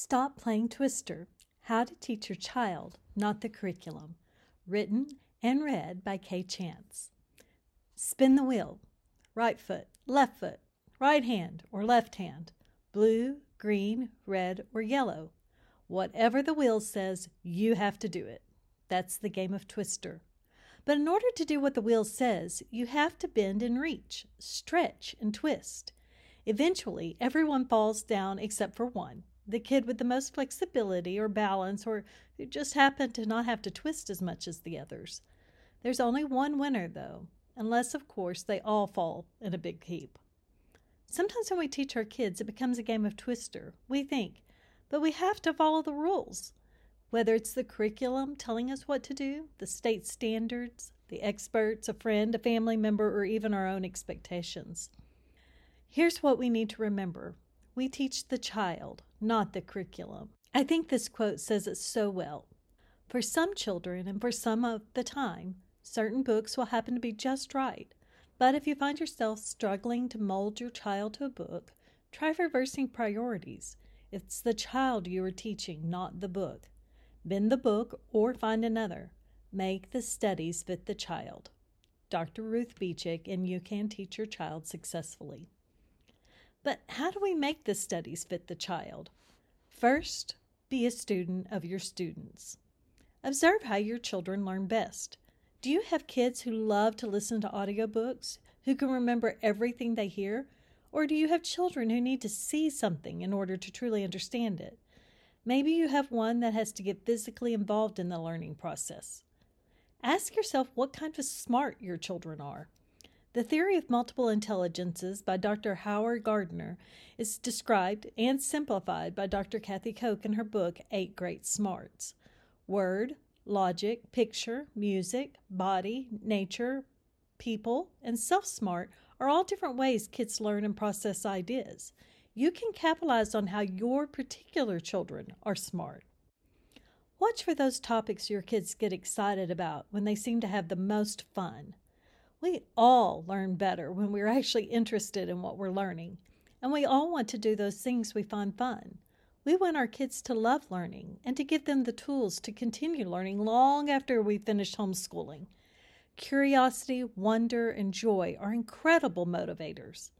Stop Playing Twister How to Teach Your Child, Not the Curriculum. Written and read by Kay Chance. Spin the wheel. Right foot, left foot, right hand or left hand, blue, green, red, or yellow. Whatever the wheel says, you have to do it. That's the game of Twister. But in order to do what the wheel says, you have to bend and reach, stretch and twist. Eventually, everyone falls down except for one the kid with the most flexibility or balance, or who just happened to not have to twist as much as the others. There's only one winner, though, unless, of course, they all fall in a big heap. Sometimes when we teach our kids, it becomes a game of twister. We think, but we have to follow the rules. Whether it's the curriculum telling us what to do, the state standards, the experts, a friend, a family member, or even our own expectations. Here's what we need to remember we teach the child, not the curriculum. I think this quote says it so well. For some children and for some of the time, certain books will happen to be just right. But if you find yourself struggling to mold your child to a book, try reversing priorities. It's the child you are teaching, not the book. Bend the book or find another. Make the studies fit the child. Dr. Ruth Beechick, and you can teach your child successfully. But how do we make the studies fit the child? First, be a student of your students. Observe how your children learn best. Do you have kids who love to listen to audiobooks, who can remember everything they hear? Or do you have children who need to see something in order to truly understand it? Maybe you have one that has to get physically involved in the learning process. Ask yourself what kind of smart your children are. The theory of multiple intelligences by Dr. Howard Gardner is described and simplified by Dr. Kathy Koch in her book, Eight Great Smarts. Word, logic, picture, music, body, nature, people, and self smart are all different ways kids learn and process ideas. You can capitalize on how your particular children are smart. Watch for those topics your kids get excited about when they seem to have the most fun. We all learn better when we're actually interested in what we're learning, and we all want to do those things we find fun. We want our kids to love learning and to give them the tools to continue learning long after we finish homeschooling. Curiosity, wonder, and joy are incredible motivators.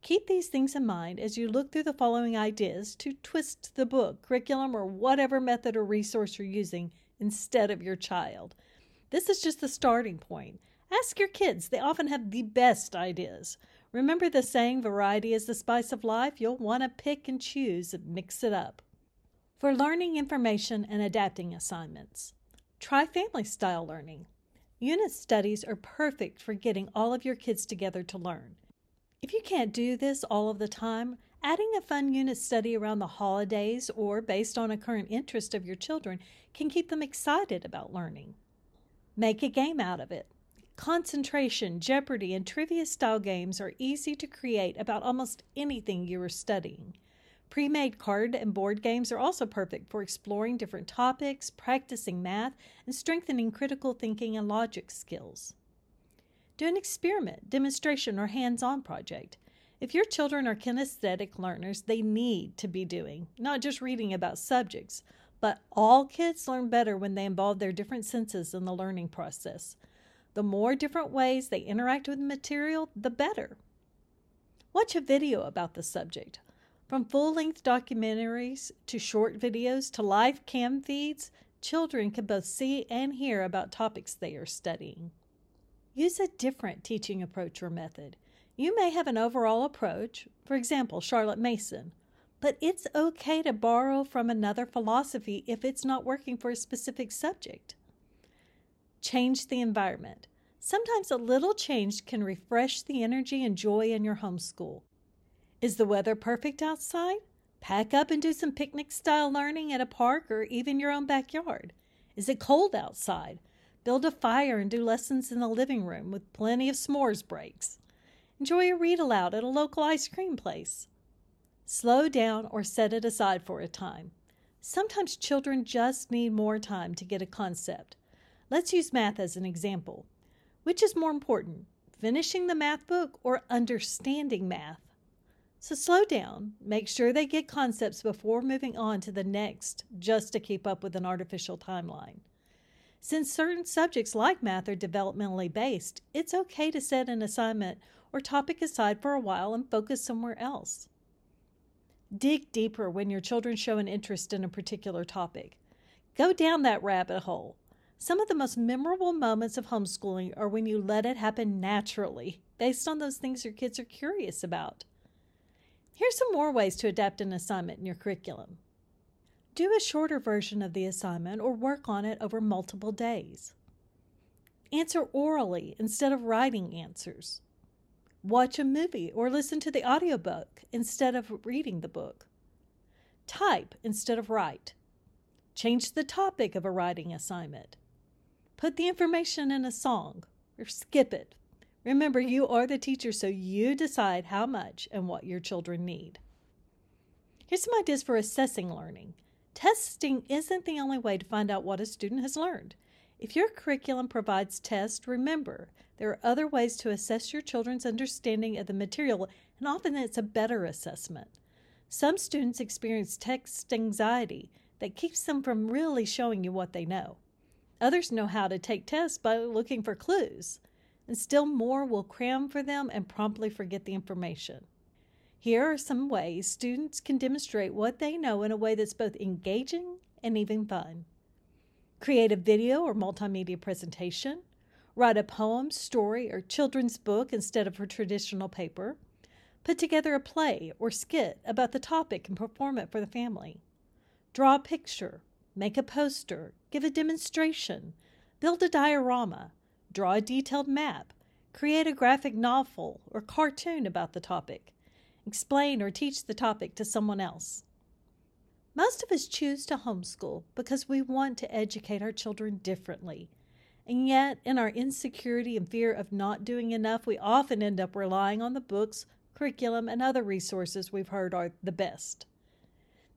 Keep these things in mind as you look through the following ideas to twist the book, curriculum, or whatever method or resource you're using instead of your child. This is just the starting point. Ask your kids, they often have the best ideas. Remember the saying, variety is the spice of life? You'll want to pick and choose and mix it up. For learning information and adapting assignments, try family style learning. Unit studies are perfect for getting all of your kids together to learn. If you can't do this all of the time, adding a fun unit study around the holidays or based on a current interest of your children can keep them excited about learning. Make a game out of it. Concentration, Jeopardy, and trivia style games are easy to create about almost anything you are studying. Pre made card and board games are also perfect for exploring different topics, practicing math, and strengthening critical thinking and logic skills. Do an experiment, demonstration, or hands on project. If your children are kinesthetic learners, they need to be doing, not just reading about subjects, but all kids learn better when they involve their different senses in the learning process. The more different ways they interact with the material, the better. Watch a video about the subject. From full length documentaries to short videos to live cam feeds, children can both see and hear about topics they are studying. Use a different teaching approach or method. You may have an overall approach, for example, Charlotte Mason, but it's okay to borrow from another philosophy if it's not working for a specific subject. Change the environment. Sometimes a little change can refresh the energy and joy in your homeschool. Is the weather perfect outside? Pack up and do some picnic style learning at a park or even your own backyard. Is it cold outside? Build a fire and do lessons in the living room with plenty of s'mores breaks. Enjoy a read aloud at a local ice cream place. Slow down or set it aside for a time. Sometimes children just need more time to get a concept. Let's use math as an example. Which is more important, finishing the math book or understanding math? So slow down, make sure they get concepts before moving on to the next, just to keep up with an artificial timeline. Since certain subjects like math are developmentally based, it's okay to set an assignment or topic aside for a while and focus somewhere else. Dig deeper when your children show an interest in a particular topic. Go down that rabbit hole. Some of the most memorable moments of homeschooling are when you let it happen naturally, based on those things your kids are curious about. Here's some more ways to adapt an assignment in your curriculum. Do a shorter version of the assignment or work on it over multiple days. Answer orally instead of writing answers. Watch a movie or listen to the audiobook instead of reading the book. Type instead of write. Change the topic of a writing assignment. Put the information in a song or skip it. Remember, you are the teacher, so you decide how much and what your children need. Here's some ideas for assessing learning. Testing isn't the only way to find out what a student has learned. If your curriculum provides tests, remember there are other ways to assess your children's understanding of the material, and often it's a better assessment. Some students experience test anxiety that keeps them from really showing you what they know. Others know how to take tests by looking for clues, and still more will cram for them and promptly forget the information. Here are some ways students can demonstrate what they know in a way that's both engaging and even fun. Create a video or multimedia presentation, write a poem, story, or children's book instead of a traditional paper, put together a play or skit about the topic and perform it for the family, draw a picture, make a poster, give a demonstration, build a diorama, draw a detailed map, create a graphic novel or cartoon about the topic, explain or teach the topic to someone else. Most of us choose to homeschool because we want to educate our children differently and yet, in our insecurity and fear of not doing enough, we often end up relying on the books, curriculum, and other resources we've heard are the best.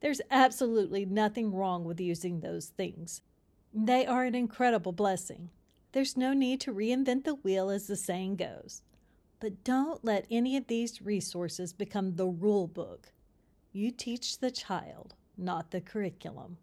There's absolutely nothing wrong with using those things. They are an incredible blessing. There's no need to reinvent the wheel, as the saying goes. But don't let any of these resources become the rule book. You teach the child, not the curriculum.